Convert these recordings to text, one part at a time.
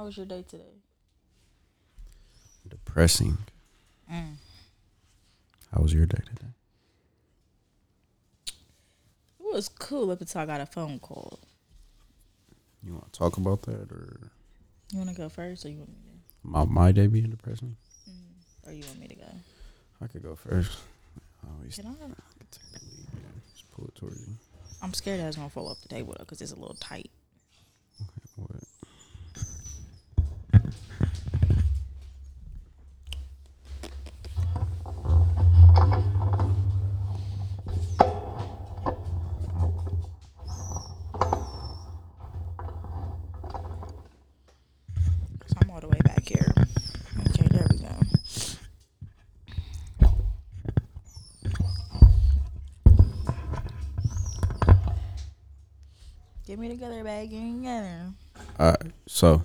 How was your day today? Depressing. Mm. How was your day today? It was cool up until I got a phone call. You want to talk about that or You want to go first, or you want me to? my my day being depressing? mm, or you want me to go? I could go first. I always Can I? could take the lead. Yeah. Just pull it towards you. I'm scared that it's gonna fall off the table though, cause it's a little tight. What? So I'm all the way back here. Okay, there we go. Get All right. So,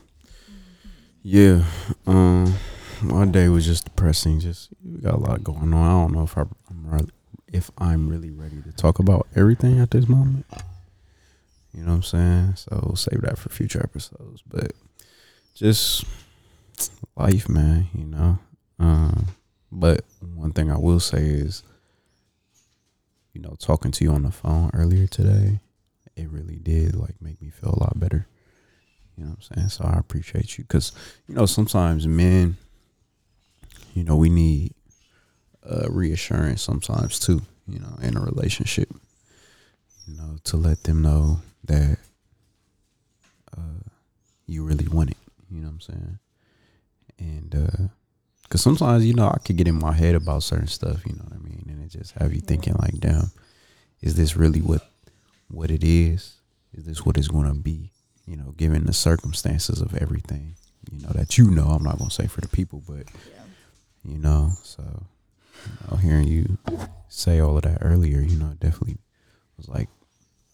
yeah. Um, my day was just depressing. Just we got a lot going on. I don't know if I, I'm re- if I'm really ready to talk about everything at this moment. You know what I'm saying? So save that for future episodes. But just life, man. You know. Um, but one thing I will say is, you know, talking to you on the phone earlier today, it really did like make me feel a lot better. You know what I'm saying? So I appreciate you because, you know, sometimes men, you know, we need uh, reassurance sometimes too, you know, in a relationship, you know, to let them know that uh, you really want it. You know what I'm saying? And, because sometimes, you know, I could get in my head about certain stuff, you know what I mean? And it just have you thinking, like, damn, is this really what what it is? Is this what it's going to be? You know, given the circumstances of everything, you know, that you know, I'm not going to say for the people, but, Yeah. you know, so, you know, hearing you say all of that earlier, you know, it definitely was like,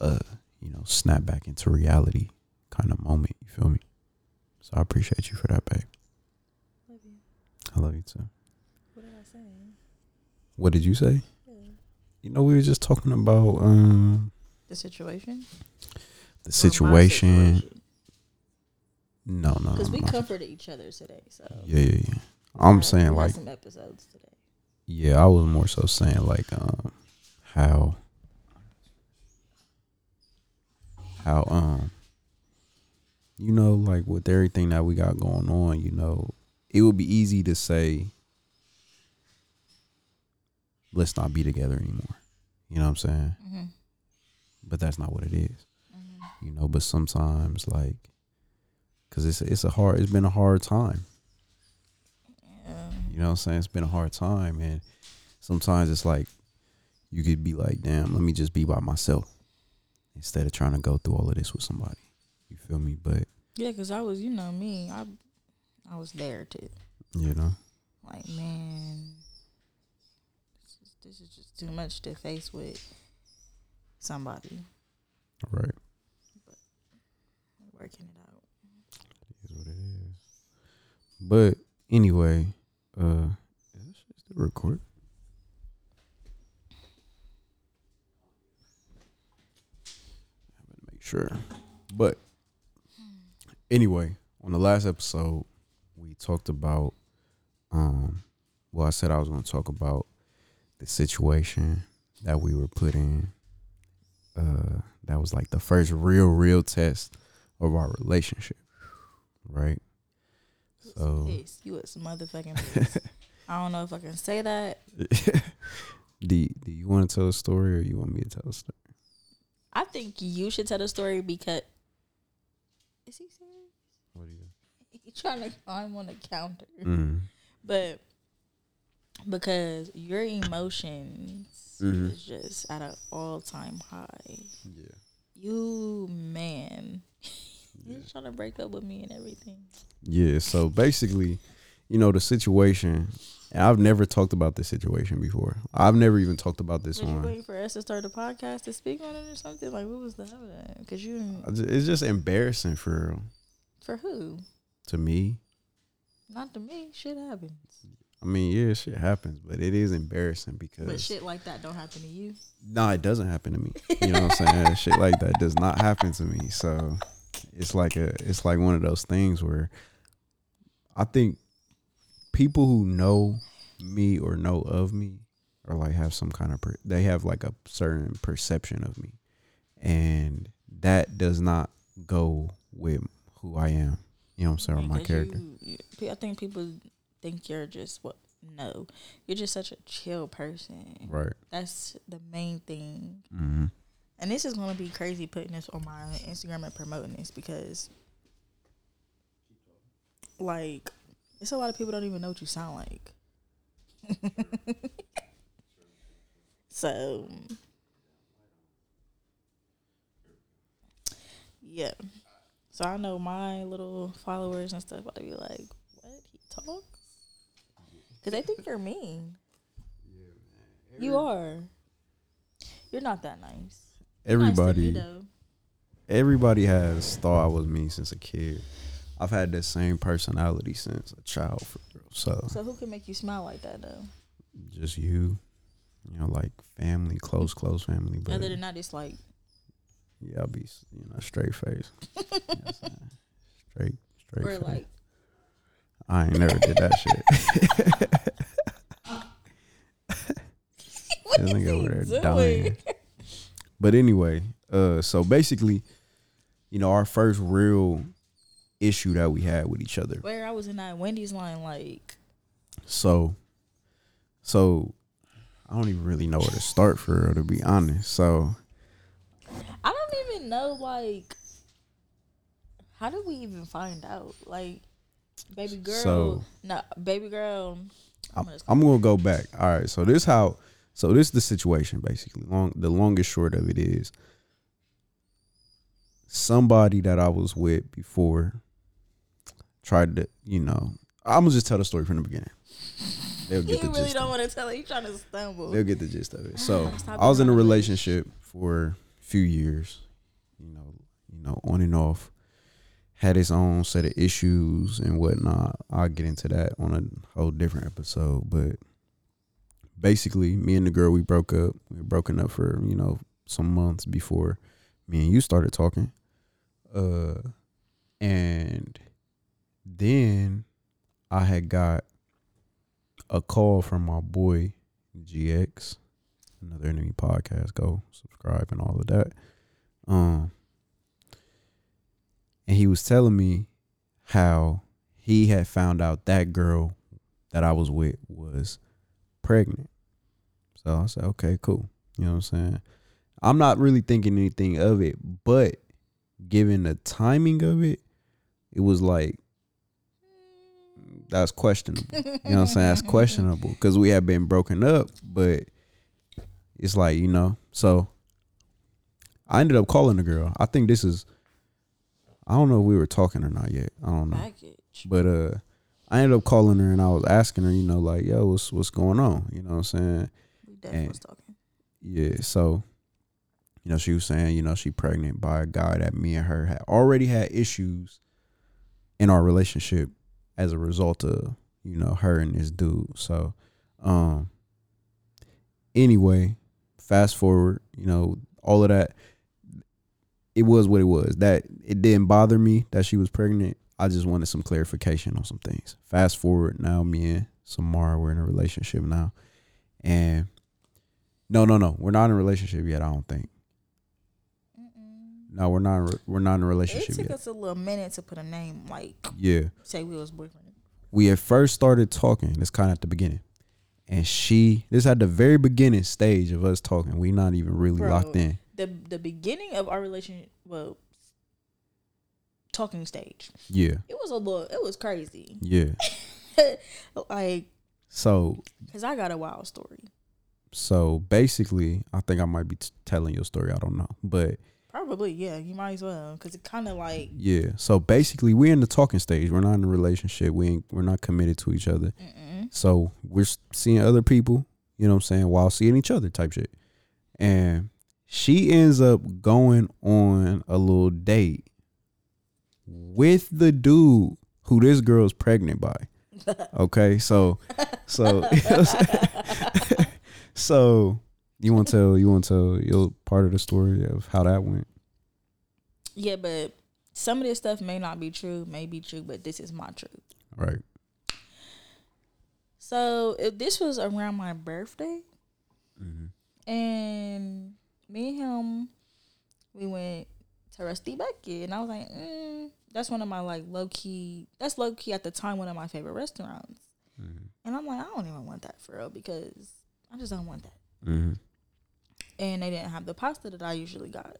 uh, you know, snap back into reality kind of moment. You feel me? So I appreciate you for that, babe. Love you. I love you too. What did I say? What did you say? Yeah. You know, we were just talking about um The situation. the Or my situation. No, no, Because no, we no. comforted each other today. So Yeah, yeah, yeah. I'm had- saying like, some episodes today. yeah, I was more so saying like, um, how, how, um, you know, like with everything that we got going on, you know, it would be easy to say, let's not be together anymore. You know what I'm saying? Mm-hmm. But that's not what it is. Mm-hmm. you know but sometimes like because it's it's a hard it's been a hard time Yeah. you know what i'm saying it's been a hard time and sometimes it's like you could be like damn let me just be by myself instead of trying to go through all of this with somebody you feel me but Yeah, because I was, you know, me. I, I was there too. you know Like, man, this is, this is just too much to face with somebody. right. Working it out. is what it is. But anyway uh is this still record? I'm gonna make sure. But anyway on the last episode we talked about um well i said i was going to talk about the situation that we were put in uh that was like the first real real test of our relationship right so Pissed. You was motherfucking pissed. I don't know if I can say that. do, do you want to tell a story or you want me to tell a story I think you should tell the story because. Is he serious? what do you He's trying to climb on the counter. mm. But because your emotions Mhm. is just at an all time high. yeah You man. He's trying to break up with me and everything. Yeah, so basically, you know, the situation, and I've never talked about this situation before. I've never even talked about this one. waiting for us to start the podcast to speak on it or something? Like, what was the Because you, It's just embarrassing for for who? to me. Not to me. Shit happens. I mean, yeah, shit happens, but it is embarrassing because But shit like that don't happen to you. no, it doesn't happen to me. You know what I'm saying? shit like that does not happen to me. So it's like a it's like one of those things where I think people who know me or know of me or like have some kind of per, they have like a certain perception of me and that does not go with who I am. You know what I'm saying? Or my character. you- I think people think you're just what? No, you're just such a chill person. Right. That's the main thing. hmm And this is gonna be crazy putting this on my Instagram and promoting this because, like, it's a lot of people don't even know what you sound like. so, yeah. So I know my little followers and stuff about to be like, "What he talks?" Because they think you're mean. Yeah, man. You are. You're not that nice. Nice me, Everybody everybody has thought I was me since a kid. I've had that same personality since a child for real. So So who can make you smile like that though? just you. You know, like family, close, close family. But Other than that, it's like yeah, I'll be you know, straight face. You know what I'm saying? straight, straight or face. like I ain't never did that shit. what This is nigga over there doing? dying. But anyway, uh, so basically, you know, our first real issue that we had with each other. Where I was in that Wendy's line, like So, so I don't even really know where to start for real, to be honest. So, I don't even know like how did we even find out? Like baby girl, So- no, baby girl. I'm, gonna I'm gonna go back. All right. So this how. So this is the situation basically. Long the longest short of it is somebody that I was with before tried to, you know, I'm gonna just tell the story from the beginning. They'll You get the really gist. don't want to tell it. You trying to stumble. They'll get the gist of it. So I was in a relationship for a few years, you know, you know, on and off. Had its own set of issues and whatnot. I'll get into that on a whole different episode. But basically, me and the girl we broke up. We were broken up for you know some months before me and you started talking. Uh, and then I had got a call from my boy GX, another enemy podcast. Go subscribe and all of that. Um, and he was telling me how he had found out that girl that I was with was pregnant. So I said, okay, cool. You know what I'm saying? I'm not really thinking anything of it, but given the timing of it, it was like that's questionable. You know what I'm saying? That's questionable because we had been broken up, but it's like, you know, so I ended up calling the girl. I think this is I don't know if we were talking or not yet. I don't know. Package. But uh I ended up calling her and I was asking her, you know, like, yo, what's what's going on? You know what I'm saying? We definitely And- was talking. Yeah, so you know, she was saying, you know, she pregnant by a guy that me and her had already had issues in our relationship as a result of, you know, her and this dude. So, um anyway, fast forward, you know, all of that it was what it was. That it didn't bother me that she was pregnant. I just wanted some clarification on some things. Fast forward now, me and Samara we're in a relationship now, and no, no, no, we're not in a relationship yet. I don't think. No, we're not. We're not in a It relationship took yet. us a little minute to put a name, like Yeah, say we was boyfriend. we had first started talking. That's kind of at the beginning, and she. This at the very beginning stage of us talking. We not even really Bro. locked in. The the beginning of our relationship, well, talking stage. Yeah, It was a little. It was crazy. yeah. like, So cause I got a wild story. So basically, I think I might be t- telling your story. I don't know, but Probably, yeah. You might as well, cause it kind of like. yeah. So basically, we're in the talking stage. We're not in a relationship. We ain't, we're not committed to each other. Mm-mm. So we're seeing other people. You know what I'm saying? While seeing each other, type shit. And she ends up going on a little date with the dude who this girl's pregnant by. Okay, so so you know what I'm saying? so you want to tell you want to tell your part of the story of how that went? Yeah, but some of this stuff may not be true, may be true, but this is my truth. Right. So if this was around my birthday, Mm-hmm. and me and him, we went to Rusty Bucket, and I was like, mm, that's one of my like low key. That's low key at the time one of my favorite restaurants. Mm-hmm. And I'm like, I don't even want that for real because I just don't want that. Mm-hmm. And they didn't have the pasta that I usually got.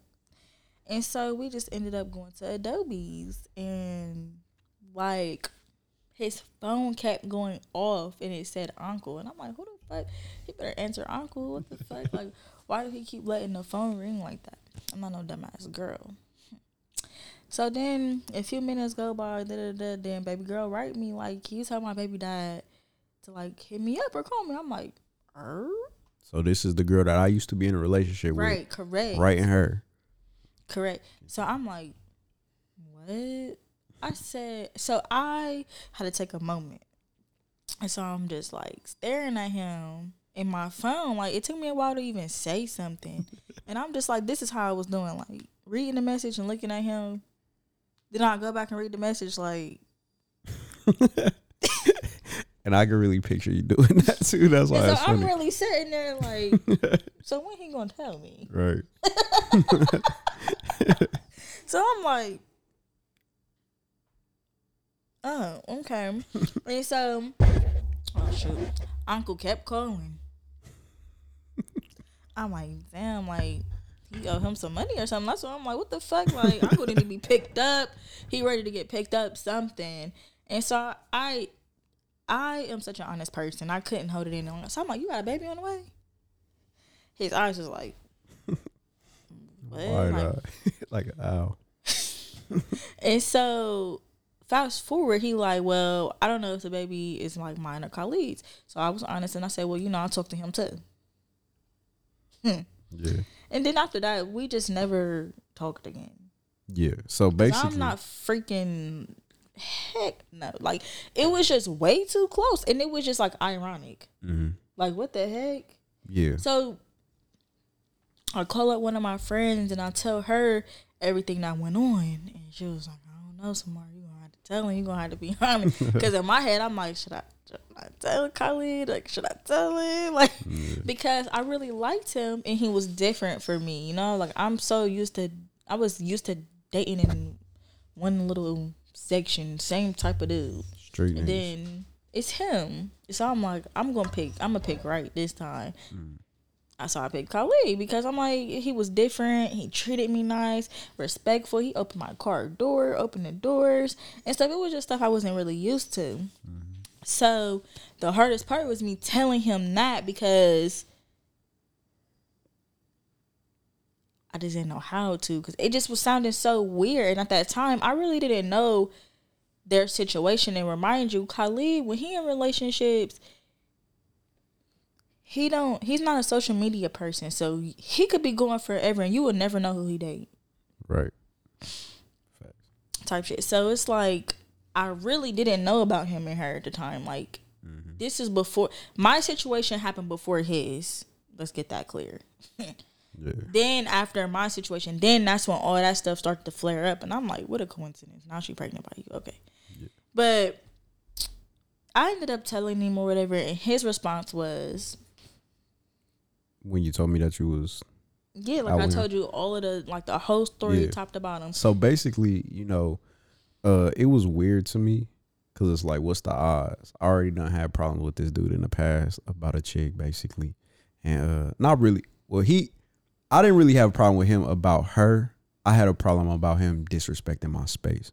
And so we just ended up going to Adobe's and like his phone kept going off and it said uncle. And I'm like, who the fuck? He better answer uncle. What the fuck? Like, why do he keep letting the phone ring like that? I'm not no dumbass girl. So then a few minutes go by, da da da. Then baby girl write me like, "Can you tell my baby dad to like hit me up or call me?" I'm like, er? So this is the girl that I used to be in a relationship with right, correct. Writing her. correct. So I'm like, what? I said, so I had to take a moment, and so I'm just like staring at him in my phone. Like it took me a while to even say something, and I'm just like, this is how I was doing, like reading the message and looking at him. Then I go back and read the message, like. And I can really picture you doing that too. That's why so I'm really sitting there like, so when he gonna tell me? right. So I'm like, oh, okay. and so, oh shoot, Uncle kept calling. I'm like, damn, like he owe him some money or something. That's why I'm like, what the fuck? Like Uncle need to be picked up. He ready to get picked up, something. And so I, I am such an honest person. I couldn't hold it in. So I'm like, you got a baby on the way? His eyes was like, what? Why Like, like ow. And so fast forward, he like, well, I don't know if the baby is like mine or Khalid's. So I was honest and I said, well, you know, I talked to him too. Yeah. And then after that, we just never talked again. Yeah. So basically I'm not freaking heck no. Like it was just way too close, and it was just like ironic. Mhm. Like what the heck? Yeah. So I call up one of my friends and I tell her everything that went on, and she was like, "I don't know, Samar. You gonna have tell him. You gonna have to be honest." Because in my head, I'm like, "Should I, should I tell Khalid? Like, should I tell him? Like, because I really liked him and he was different for me. You know, like I'm so used to. I was used to dating in one little section, same type of dude. Straight And then it's him. So I'm like, I'm gonna pick. I'm gonna pick right this time. I saw I picked Khalid because I'm like, he was different. He treated me nice, respectful. He opened my car door, opened the doors and stuff. It was just stuff I wasn't really used to. Mm-hmm. So the hardest part was me telling him that because I just didn't know how to because it just was sounding so weird. And at that time, I really didn't know their situation. And remind you, Khalid, when he in relationships, he don't. He's not a social media person, so he could be going forever, and you would never know who he date. Right. Facts. Type shit. So it's like I really didn't know about him and her at the time. Like mm-hmm. this is before my situation happened before his. Let's get that clear. Yeah. Then after my situation, then that's when all that stuff started to flare up, and I'm like, what a coincidence. Now she pregnant by you, okay? Yeah. But I ended up telling him or whatever, and his response was, When you told me that you was "Yeah, like I I, told you all of the like the whole story Yeah. top to bottom." So basically, you know, uh, it was weird to me because it's like, what's the odds? I already done had problems with this dude in the past about a chick, basically, and uh, not really. Well, he, I didn't really have a problem with him about her. I had a problem about him disrespecting my space.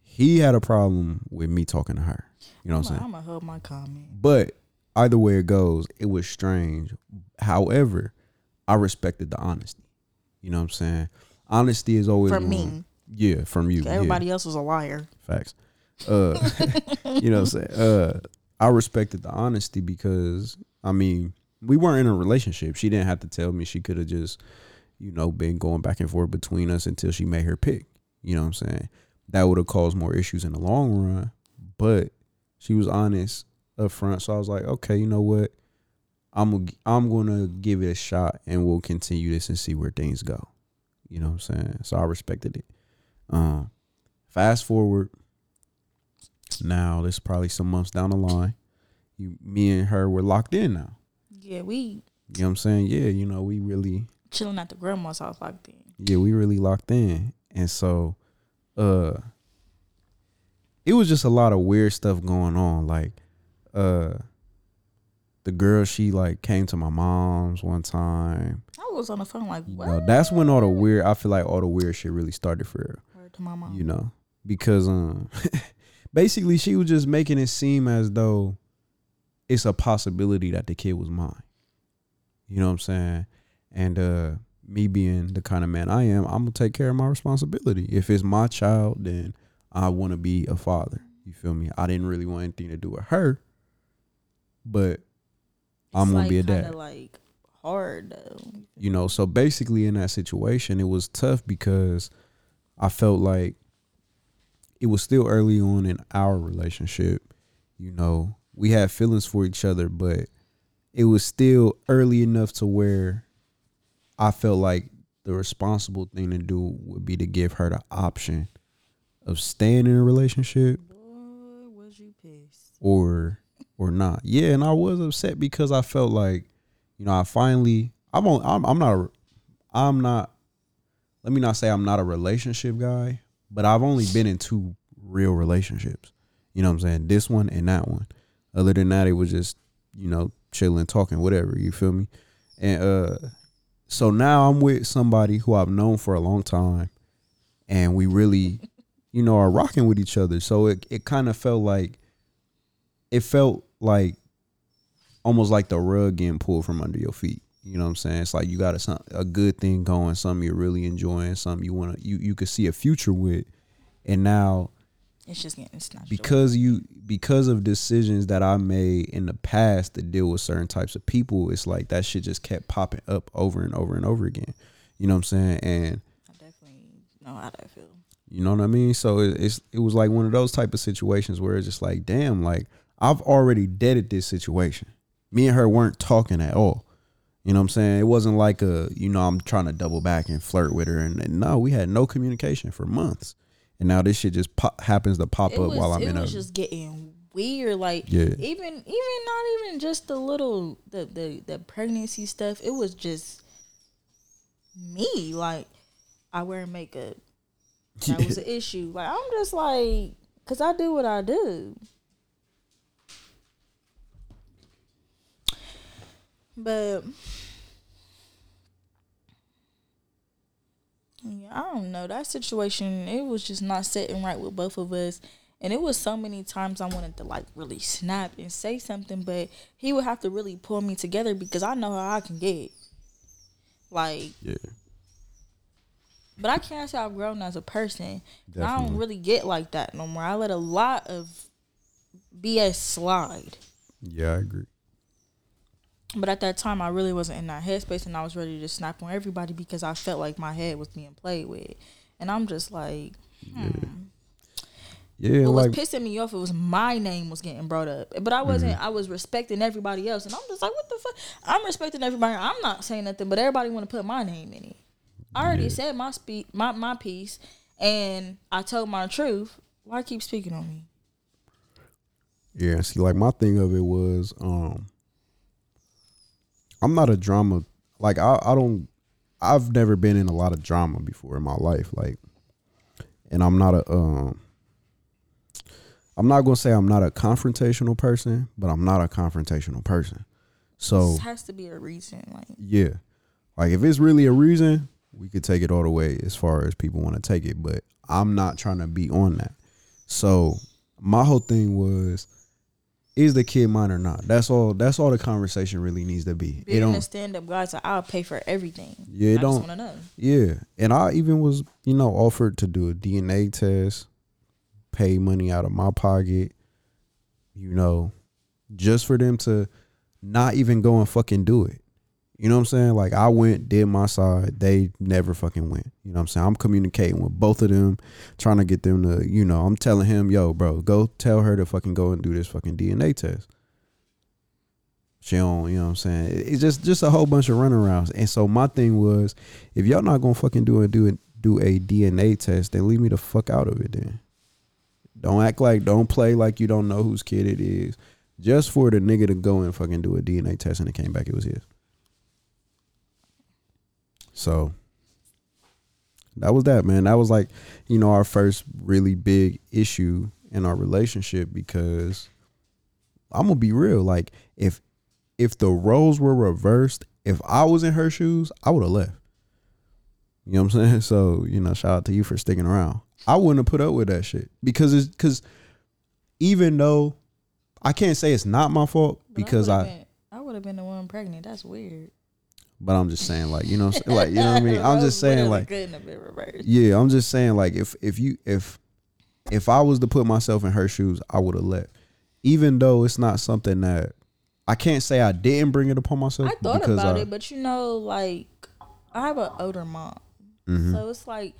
He had a problem with me talking to her. You know what I'm saying? I'm gonna hold my comment. But either way it goes, it was strange. However, I respected the honesty. You know what I'm saying? Honesty is always From me. Yeah, from you. yeah. Everybody else was a liar. Facts. Uh, you know what I'm saying? Uh, I respected the honesty because I mean, we weren't in a relationship. She didn't have to tell me. She could have just, you know, been going back and forth between us until she made her pick. You know what I'm saying? That would have caused more issues in the long run. But she was honest up front, so I was like, okay, you know what? I'm gonna I'm gonna give it a shot, and we'll continue this and see where things go. You know what I'm saying? So I respected it. Um, fast forward. Now this is probably some months down the line. You, me and her were locked in now. Yeah, we You know what I'm saying? Yeah, you know we really chilling at the grandma's house locked in. yeah, we really locked in. And so uh it was just a lot of weird stuff going on. Like uh the girl she like came to my mom's one time. I was on the phone like, You know, that's when all the weird I feel like all the weird shit really started for her. To my mom. You know. Because um basically she was just making it seem as though it's a possibility that the kid was mine. You know what I'm saying? And uh me being the kind of man I am, I'm gonna take care of my responsibility. If it's my child, then I want to be a father. You feel me? I didn't really want anything to do with her, but I'm gonna like, be a dad. Like hard though. You know, so basically in that situation, it was tough because I felt like it was still early on in our relationship. You know, we had feelings for each other, but it was still early enough to where I felt like the responsible thing to do would be to give her the option of staying in a relationship Boy, was you pissed? or or not. Yeah, and I was upset because I felt like, you know, I finally I'm on I'm I'm not a, I'm not let me not say I'm not a relationship guy, but I've only been in two real relationships. You know what I'm saying? This one and that one. Other than that, it was just, you know, chilling, talking, whatever, you feel me? And uh so now I'm with somebody who I've known for a long time and we really, you know, are rocking with each other. So it, it kind of felt like it felt like almost like the rug getting pulled from under your feet. You know what I'm saying? It's like you got a a good thing going, something you're really enjoying, something you want to you you could see a future with, and now It's just getting snatched. because you because of decisions that I made in the past to deal with certain types of people, it's like that shit just kept popping up over and over and over again. You know what I'm saying? And. I definitely know how that feel. you know what I mean? So it, it's it was like one of those type of situations where it's just like, damn, like I've already deaded this situation. Me and her weren't talking at all. You know what I'm saying? It wasn't like a, you know, I'm trying to double back and flirt with her, and, and no, we had no communication for months, and now this shit just pop, happens to pop It up was, while I'm it in a was just getting weird. Like Yeah. even even not even just the little the the the pregnancy stuff. It was just me. Like I wear makeup. That was an issue. Like I'm just like, cause I do what I do. But yeah, I don't know. That situation, it was just not sitting right with both of us. And it was so many times I wanted to like really snap and say something, but he would have to really pull me together because I know how I can get. Like, yeah, but I can't say I've grown as a person. I don't really get like that no more. I let a lot of BS slide. yeah, I agree. But at that time, I really wasn't in that headspace, and I was ready to snap on everybody because I felt like my head was being played with, and I'm just like, hmm. Yeah, What like was pissing me off? It was my name was getting brought up, but I wasn't. Mm-hmm. I was respecting everybody else, and I'm just like, what the fuck? I'm respecting everybody. I'm not saying nothing, but everybody want to put my name in it. I already Yeah. said my speak, my my piece, and I told my truth. Why keep speaking on me? Yeah, see, like my thing of it was, um, I'm not a drama. Like I, I don't. I've never been in a lot of drama before in my life. Like, and I'm not a. Um, I'm not gonna say I'm not a confrontational person, but I'm not a confrontational person. So This has to be a reason. Like, yeah, like if it's really a reason, we could take it all the way as far as people want to take it. But I'm not trying to be on that. So my whole thing was, is the kid mine or not? That's all. That's all the conversation really needs to be. It being a don't. stand up guy, so I'll pay for everything. Yeah, it I don't. want to know. Yeah, and I even was, you know, offered to do a DNA test, pay money out of my pocket, you know, just for them to not even go and fucking do it. You know what I'm saying? Like I went, did my side, they never fucking went. You know what I'm saying? I'm communicating with both of them, trying to get them to, you know, I'm telling him, yo, bro, go tell her to fucking go and do this fucking DNA test. She don't, you know what I'm saying? It's just just a whole bunch of runarounds. And so my thing was, if y'all not gonna fucking do it, do it, do a DNA test, then leave me the fuck out of it. Then Don't act like don't play like you don't know whose kid it is. Just for the nigga to go and fucking do a DNA test and it came back it was his. So that was that, man. That was like, you know, our first really big issue in our relationship because I'm gonna be real. Like if if the roles were reversed, if I was in her shoes, I would have left. You know what I'm saying? So, you know, shout out to you for sticking around. I wouldn't have put up with that shit. Because it's cause even though I can't say it's not my fault But because I I would have been the one pregnant. That's weird. But I'm just saying like, you know what I'm? Like, you know what I mean? I'm just saying like couldn't have been reversed. Yeah, I'm just saying like if if you if if I was to put myself in her shoes, I would have left. Even though it's not something that I can't say I didn't bring it upon myself. I thought about I- it, but you know, like I have an older mom, Mhm. so it's like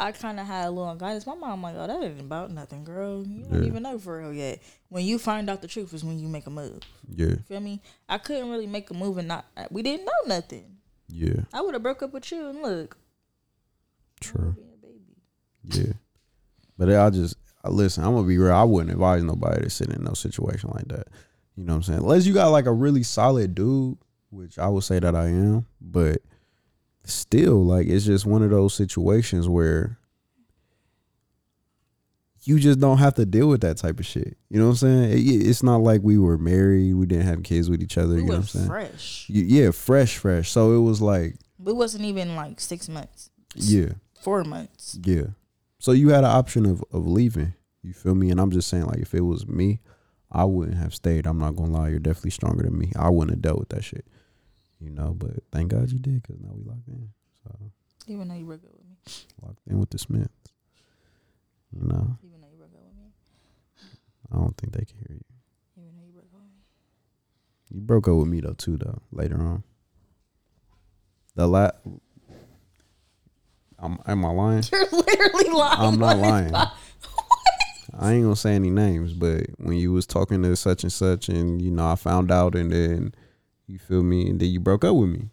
I kind of had a little guidance. My mom like, oh, that ain't about nothing, girl. You don't Yeah. even know for real yet. When you find out the truth is when you make a move. Yeah, Feel me? I couldn't really make a move and not. Uh, we didn't know nothing. yeah, I would have broke up with you and look. true. Yeah. But I just I listen, I'm gonna be real. I wouldn't advise nobody to sit in no situation like that. You know what I'm saying? Unless you got like a really solid dude, which I would say that I am, but still, like it's just one of those situations where you just don't have to deal with that type of shit. You know what I'm saying? It- it's not like we were married, we didn't have kids with each other. We you know what I'm saying? fresh. Yeah, fresh, fresh. So it was like, it wasn't even like six months, yeah. four months. Yeah. So you had an option of, of leaving. You feel me? And I'm just saying, like, if it was me, I wouldn't have stayed. I'm not gonna lie. You're definitely stronger than me. I wouldn't have dealt with that shit. You know, but thank God you did, cause now we locked in. So Even though you broke up with me. locked in with the Smiths. You know, Even though you broke up with me. I don't think they can hear you. Even though you broke up with me. You broke up with me though too, though. Later on. The la I'm am I lying? You're literally lying. I'm not lying. I ain't gonna say any names, but when you was talking to such and such, and you know, I found out, and then you feel me, and then you broke up with me.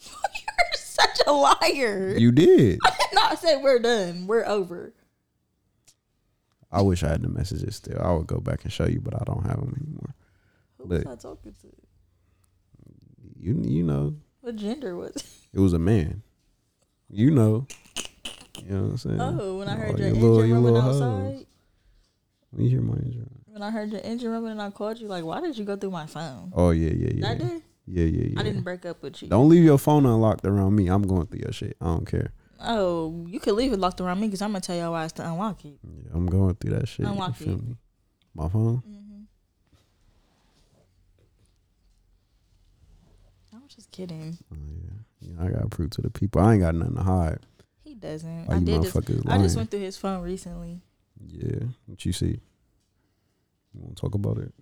You're such a liar. You did. I did not say we're done. We're over. I wish I had the messages still. I would go back and show you, but I don't have them anymore. Who was I talking to? You you know, What gender was it? it was a man. You know. You know what I'm saying? Oh, when I heard Oh, your you engine little- you rumbling little hoes. outside. When you hear my engine. When I heard your engine rumbling and I called you, like, why did you go through my phone? Oh yeah, yeah, yeah. I did. Yeah, yeah, yeah. I didn't break up with you. Don't leave your phone unlocked around me. I'm going through your shit. I don't care. Oh, you could leave it locked around me because I'm gonna tell y'all your ass to unlock it. Yeah, I'm going through that shit. Unlock you feel it. me? My phone? Mm-hmm. I was just kidding. Oh yeah. Yeah, I got proof to the people. I ain't got nothing to hide. He doesn't. Why I did motherfuckers I just went through his phone recently. Yeah. What you see? You wanna talk about it?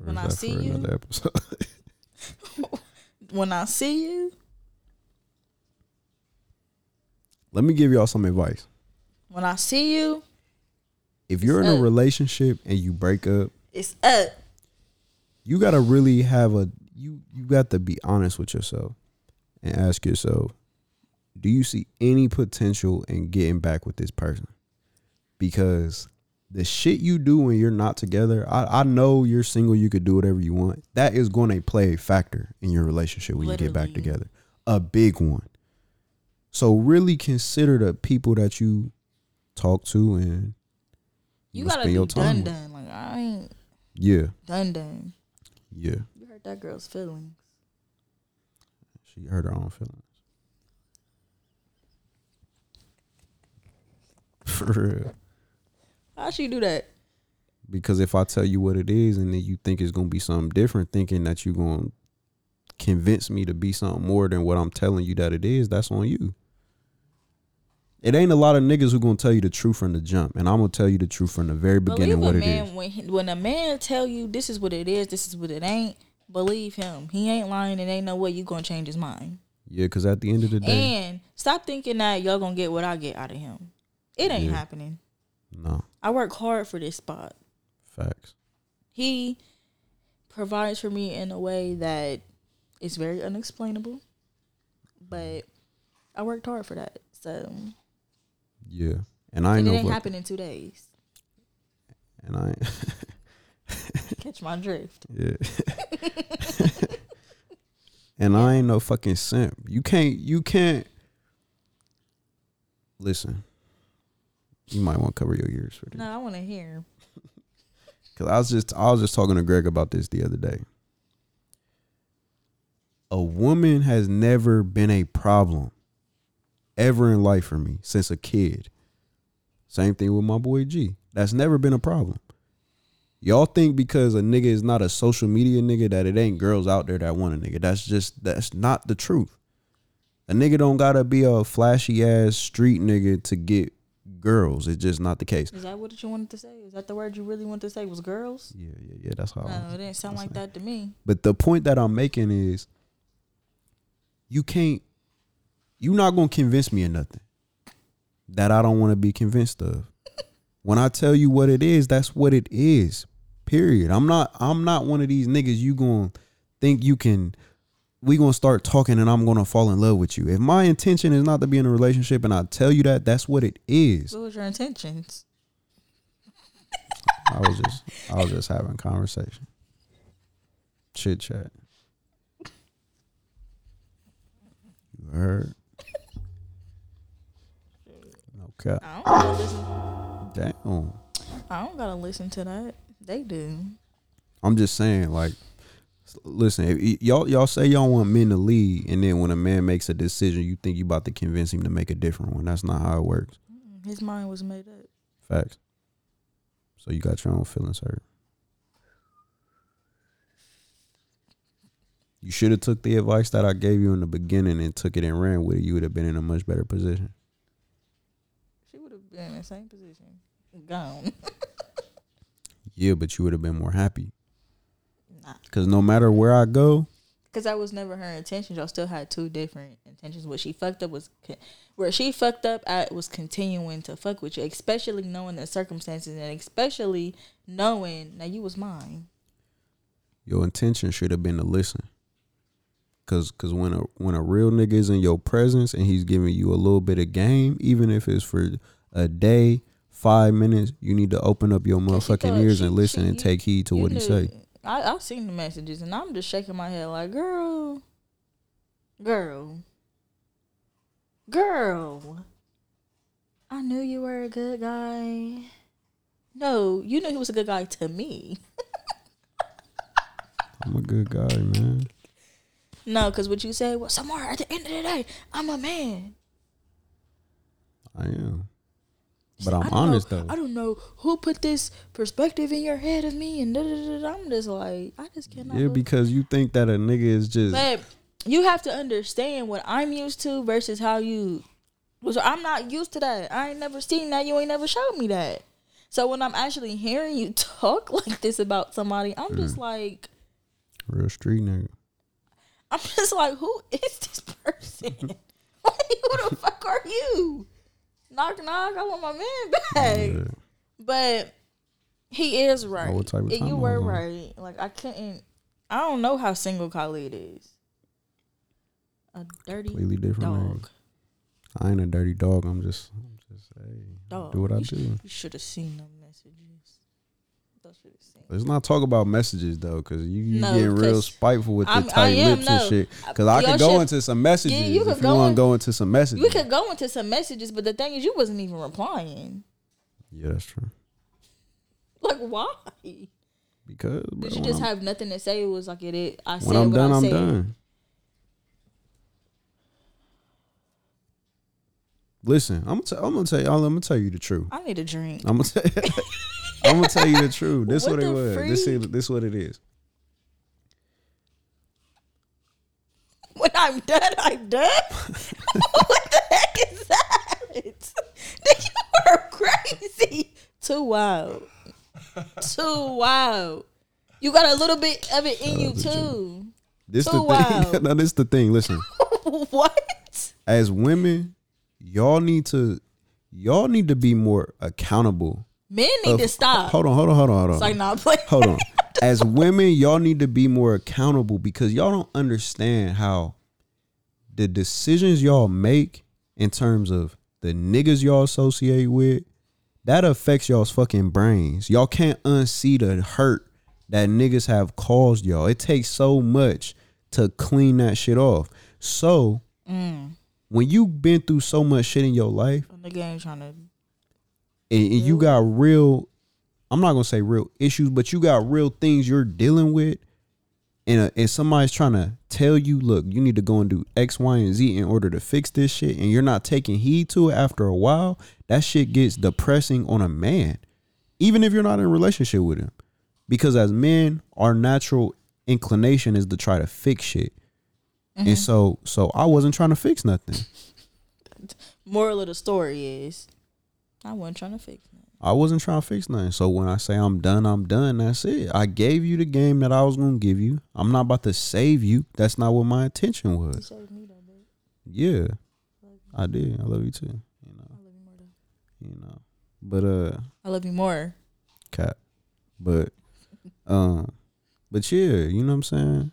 Or When I see you? another episode? When I see you, Let me give y'all some advice. when I see you, If you're in a relationship and you break up, it's up. you gotta really have a you you got to be honest with yourself and ask yourself, do you see any potential in getting back with this person? Because the shit you do when you're not together, I, I know you're single, you could do whatever you want. That is going to play a factor in your relationship when you get back together. A big one. So really consider the people that you talk to and You know, gotta spend be your time done, with. done. Like I ain't Yeah, done, done. yeah. You hurt that girl's feelings. She hurt her own feelings. For real. How she do that? Because if I tell you what it is and then you think it's gonna be something different, thinking that you're gonna convince me to be something more than what I'm telling you that it is, that's on you. It ain't a lot of niggas who gonna tell you the truth from the jump, and I'm gonna tell you the truth from the very beginning believe what a it is. when he, when a man tell you this is what it is, this is what it ain't. Believe him. He ain't lying, and ain't no way you gonna change his mind. Yeah, because at the end of the day, And stop thinking that y'all gonna get what I get out of him. It ain't Yeah. happening. No I work hard for this spot. facts. He provides for me in a way that is very unexplainable. But I worked hard for that. So Yeah, And I And ain't it didn't happen in two days. and I Catch my drift. yeah. and I ain't no fucking simp. You can't you can't listen. You might want to cover your ears for this. No, I want to hear. Cause I was just I was just talking to Greg about this the other day. A woman has never been a problem ever in life for me since a kid. Same thing with my boy G. That's never been a problem. Y'all think because a nigga is not a social media nigga that it ain't girls out there that want a nigga. That's just that's not the truth. A nigga don't gotta be a flashy ass street nigga to get girls. It's just not the case. Is that what you wanted to say? Is that the word you really wanted to say? Was girls? Yeah, yeah, yeah. That's how. I No, it didn't sound like that to me. But the point that I'm making is you can't You're not gonna convince me of nothing that I don't want to be convinced of. When I tell you what it is, that's what it is. Period. I'm not I'm not one of these niggas you gonna think you can we gonna start talking and I'm gonna fall in love with you. If my intention is not to be in a relationship and I tell you that, that's what it is. What was your intentions? I was just I was just having conversation. Chit chat. You heard? Okay. I don't gotta listen. Damn. I don't gotta listen to that. They do. I'm just saying, like, listen, if y- y'all y'all say y'all want men to lead, and then when a man makes a decision, you think you about to convince him to make a different one. That's not how it works. His mind was made up. Facts. So you got your own feelings hurt. You should have took the advice that I gave you in the beginning and took it and ran with it. You would have been in a much better position. She would have been in the same position. Gone. Yeah, but you would have been more happy. Nah. Cause no matter where I go, Cause that was never her intentions. Y'all still had two different intentions. What she fucked up was, where she fucked up at was continuing to fuck with you, especially knowing the circumstances and especially knowing that you was mine. your intention should have been to listen. Cause, cause when a when a real nigga is in your presence and he's giving you a little bit of game, even if it's for a day, five minutes, you need to open up your motherfucking ears she- and listen she- and take heed to what he say. I I've seen the messages and I'm just shaking my head like, girl, girl, girl. I knew you were a good guy. No, you knew he was a good guy to me. I'm a good guy, man. No, because what you say was, Somewhere at the end of the day, I'm a man. I am. But I'm honest know- though. I don't know who put this perspective in your head of me, and da, da, da, da. I'm just like, I just cannot. Yeah, because you think that a nigga is just But you have to understand what I'm used to versus how you. So I'm not used to that. I ain't never seen that. You ain't never showed me that. So when I'm actually hearing you talk like this about somebody, I'm Mm. just like, real street nigga. I'm just like, who is this person? like, who the fuck are you? Knock knock. I want my man back. Yeah. But he is right. what type of time you were on. right. Like I couldn't. I don't know how single Khalid is. A dirty Completely different dog. I ain't a dirty dog. I'm just, I'm just hey, Dog. do what I you do. Should, you should have seen them messages. Those should have seen. Let's not talk about messages though, cause you, you No, getting real spiteful with the I'm- I tight am, lips and shit. Cause I could go should- into some messages yeah, you could if you go want in- to go into some messages. We could go into some messages, but the thing is, you wasn't even replying. Yeah, that's true. Like, why? Because bro, Did you just I'm, have nothing to say? It was like it. I said when I'm done, I I'm done. Listen, I'm gonna, t- I'm gonna tell y'all. I'm gonna tell you the truth. I need a drink. I'm gonna tell. I'm gonna tell you the truth. This What what, it was. This is this what it is. When I'm done, I'm done. what the heck is that? you are crazy. Too wild. Too wild. You got a little bit of it in you too. This So the wild. thing. no, this the thing. Listen, what? as women, y'all need to y'all need to be more accountable. Men need of- to stop. Hold on, hold on, hold on, hold on. It's like not playing. hold on. As women, y'all need to be more accountable because y'all don't understand how the decisions y'all make in terms of the the niggas y'all associate with, that affects y'all's fucking brains. Y'all can't unsee the hurt that niggas have caused y'all. It takes so much to clean that shit off. So Mm. when you've been through so much shit in your life The game trying to. And, and you got real I'm not gonna say real issues, but you got real things you're dealing with, and uh, and somebody's trying to tell you, look, you need to go and do X, Y, and Z in order to fix this shit, and you're not taking heed to it after a while, that shit gets depressing on a man, even if you're not in a relationship with him, because as men, our natural inclination is to try to fix shit, and so so I wasn't trying to fix nothing. Moral of the story is, I wasn't trying to fix nothing. I wasn't trying to fix nothing. So when I say I'm done, I'm done. That's it. I gave you the game that I was gonna give you. I'm not about to save you. That's not what my intention You was. saved me though. Yeah, I did. I love you too. You know, I love you more though. you know. But uh, I love you more. cap. But um, but yeah, you know what I'm saying.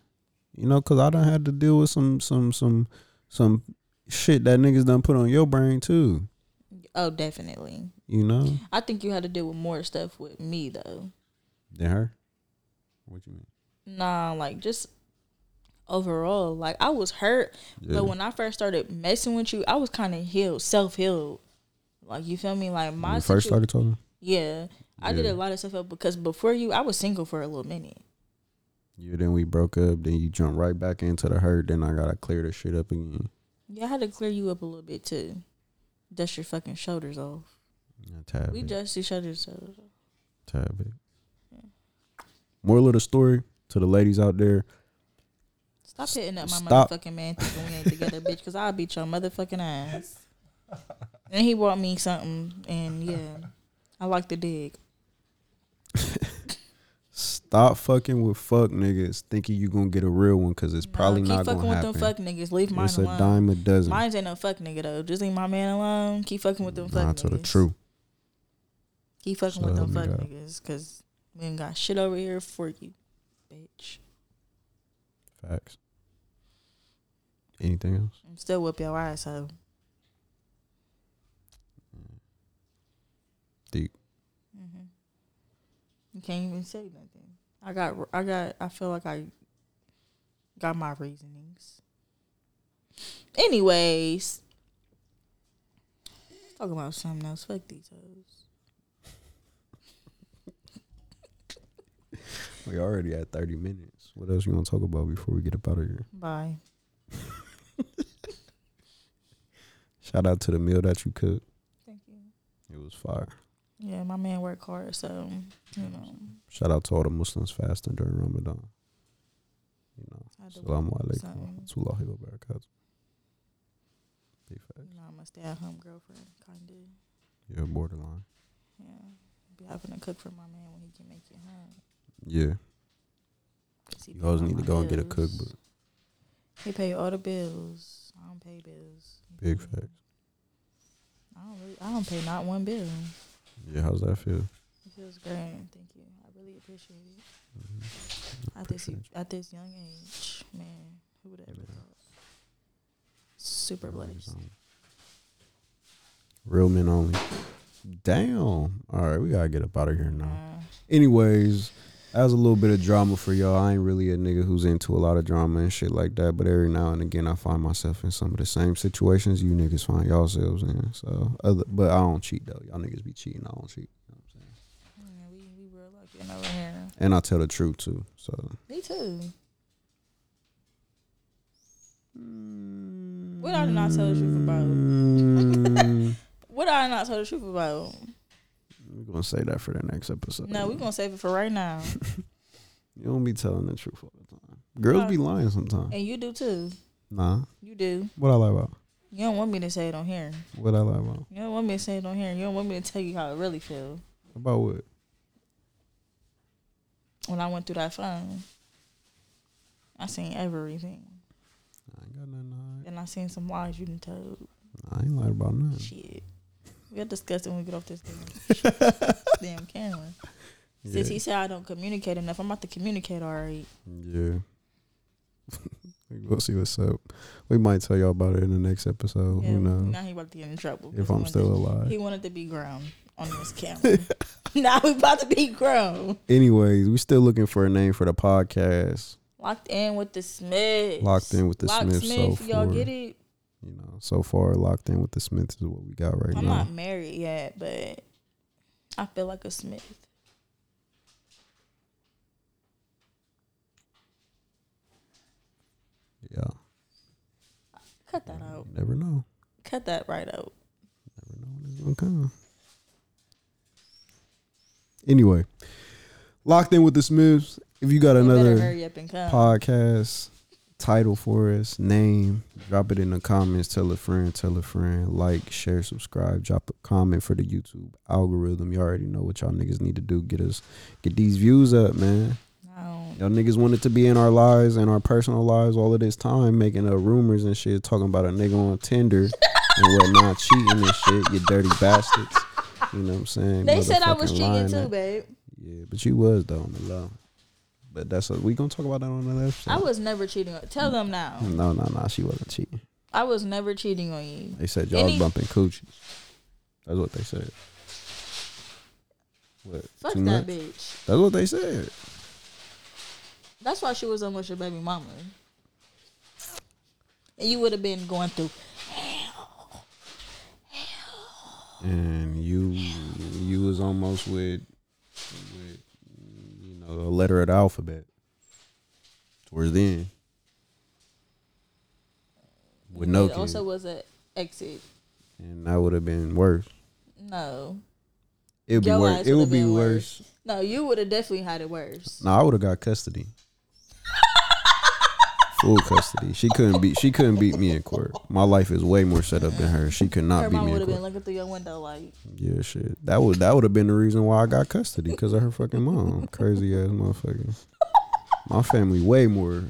You know, cause I done had to deal with some some some some shit that niggas done put on your brain too. Oh, definitely. You know, I think you had to deal with more stuff with me though. than her. What you mean? Nah, like just overall, like I was hurt, Yeah. but when I first started messing with you, I was kind of healed, self healed. Like you feel me? Like my first started talking. yeah, I did a lot of stuff up because before you, I was single for a little minute. Yeah, then we broke up. Then you jump right back into the hurt. Then I gotta clear the shit up again. Yeah, I had to clear you up a little bit too. Dust your fucking shoulders off. Yeah, We it, dust each other's shoulders off. tab it. Moral of the story to the ladies out there: Stop hitting up my Stop. motherfucking man thinking we ain't together, bitch, because I'll beat your motherfucking ass. And he brought me something, and yeah, I like the dig. stop fucking with fuck niggas, thinking you gonna get a real one because it's probably Nah, not keep fucking gonna with them fuck niggas. Leave mine it's a dime a dozen. Mine ain't no fuck nigga though. Just leave my man alone. Keep fucking with them fuck niggas. to the truth. Keep fucking So with them fuck God. niggas, cause we ain't got shit over here for you, bitch. Facts. Anything else? I'm still whip your ass, so Deep. hmm you can't even say nothing. I got, I got, I feel like I got my reasonings. Anyways, talk about something else. Fuck these hoes. We already at thirty minutes. What else you want to talk about before we get up out of here? Bye. Shout out to the meal that you cooked. Thank you. It was fire. Yeah, my man worked hard, so you know. Shout out to all the Muslims fasting during Ramadan. You know, I had to Salaam work alaikum. something. Warahmatullahi wabarakatuh. Big facts. You know, I'm a stay at home girlfriend, kind of. Yeah, borderline. Yeah. Be having to cook for my man when he can make it home. Yeah, you always need to go and get a cookbook. He pay all the bills. I don't pay bills. Big facts. I don't really, I don't pay not one bill. Yeah, how's that feel? It feels great. Thank you. I really appreciate it. Mm-hmm. At this at this young age, man, who would ever Yeah. thought? Super blessed. Real men only. Damn. All right, we gotta get up out of here now. Uh, Anyways, that was a little bit of drama for y'all. I ain't really a nigga who's into a lot of drama and shit like that, but every now and again I find myself in some of the same situations you niggas find yourselves in. So, other, but I don't cheat though. Y'all niggas be cheating. I don't cheat. You know what I'm saying? yeah, we we real lucky over here. And I tell the truth too. So, Me too. What I did not tell the truth about? Mm, What I not tell the truth about? We're gonna say that for the next episode. No, we're gonna save it for right now. You don't be telling the truth all the time. Girls be lying sometimes. And you do too. Nah. You do. What I lie about? You don't want me to say it on here. What I lie about? You don't want me to say it on here. You don't want me to tell you how I really feel. About what? When I went through that phone, I seen everything. I ain't got nothing to hide. And I seen some lies you done told. I ain't lied about nothing. Shit. We'll discuss it when we get off this damn, damn camera. Since Yeah. he said I don't communicate enough, I'm about to communicate all right. Yeah. we'll see what's up. We might tell y'all about it in the next episode. Yeah, Who knows? Now he about to get in trouble. If I'm still to- alive. He wanted to be grown on this camera. now we about to be grown. Anyways, we still looking for a name for the podcast. Locked in with the Smiths. Locked in with the Smiths so Smith, y'all get it? You know, so far locked in with the Smiths is what we got right now. I'm not married yet, but I feel like a Smith. Yeah. Cut that out. You never know. Cut that right out. Never know when it's gonna come. Anyway, locked in with the Smiths. If you got You another hurry up and come. podcast title for us, name, drop it in the comments. Tell a friend, tell a friend, like, share, subscribe, drop a comment for the YouTube algorithm. You already know what y'all niggas need to do. Get us, get these views up, man. No. Y'all niggas wanted to be in our lives and our personal lives all of this time, making up rumors and shit, talking about a nigga on Tinder and whatnot, cheating and shit. You dirty bastards. You know what I'm saying? They said I was cheating too, babe. Yeah, but you was though on the low. But that's a, we gonna talk about that on another episode. I was never cheating on Tell them now. No, no, no. She wasn't cheating. I was never cheating on you. They said y'all Any- was bumping coochies. That's what they said. What? Fuck too that much? bitch. That's what they said. That's why she was almost your baby mama. And you would have been going through hell And you, you was almost with, with, know, a letter of the alphabet. Towards the end. With no it kid. also was an exit. and that would have been worse. No. It would be Your worse. It would be been worse. No, you would have definitely had it worse. No, I would have got custody. Full custody. She couldn't beat. She couldn't beat me in court. My life is way more set up than her. She could not Her beat mom me would in have court. been looking through your window like, Yeah, shit. That would that would have been the reason why I got custody because of her fucking mom. Crazy ass motherfucker. My family way more.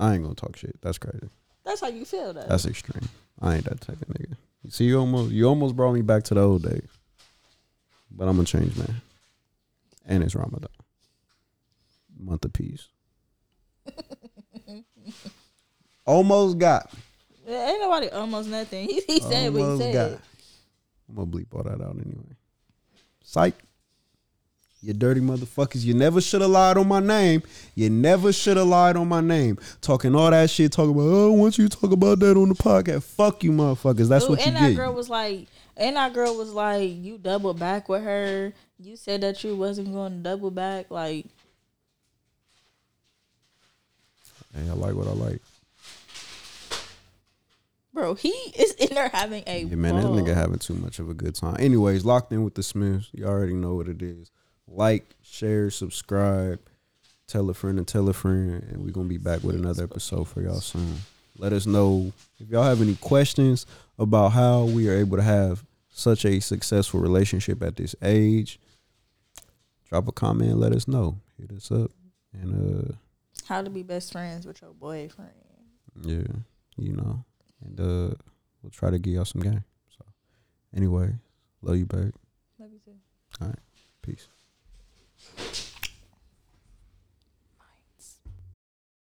I ain't gonna talk shit. That's crazy. that's how you feel though. That's extreme. I ain't that type of nigga. You see, you almost you almost brought me back to the old days. But I'm a change man. And it's Ramadan. Month of peace. almost got. Ain't nobody almost nothing. He, he said what he said. got. I'm gonna bleep all that out anyway. Psych. You dirty motherfuckers. You never should have lied on my name. You never should have lied on my name. Talking all that shit, talking about, oh, want you talk about that on the podcast. Fuck you, motherfuckers. That's what you and that girl was like, and that girl was like, you double back with her. You said that you wasn't going to double back. Like, Hey, I like what I like. bro, he is in there having a Yeah, man, that nigga having too much of a good time. Anyways, locked in with the Smiths. You already know what it is. Like, share, subscribe, tell a friend and tell a friend, and we're gonna be back with another episode for y'all soon. Let us know if y'all have any questions about how we are able to have such a successful relationship at this age. Drop a comment let us know. Hit us up. And uh How to be best friends with your boyfriend. yeah, you know. And uh we'll try to give y'all some game. So anyway, love you babe. Love you too. All right. Peace.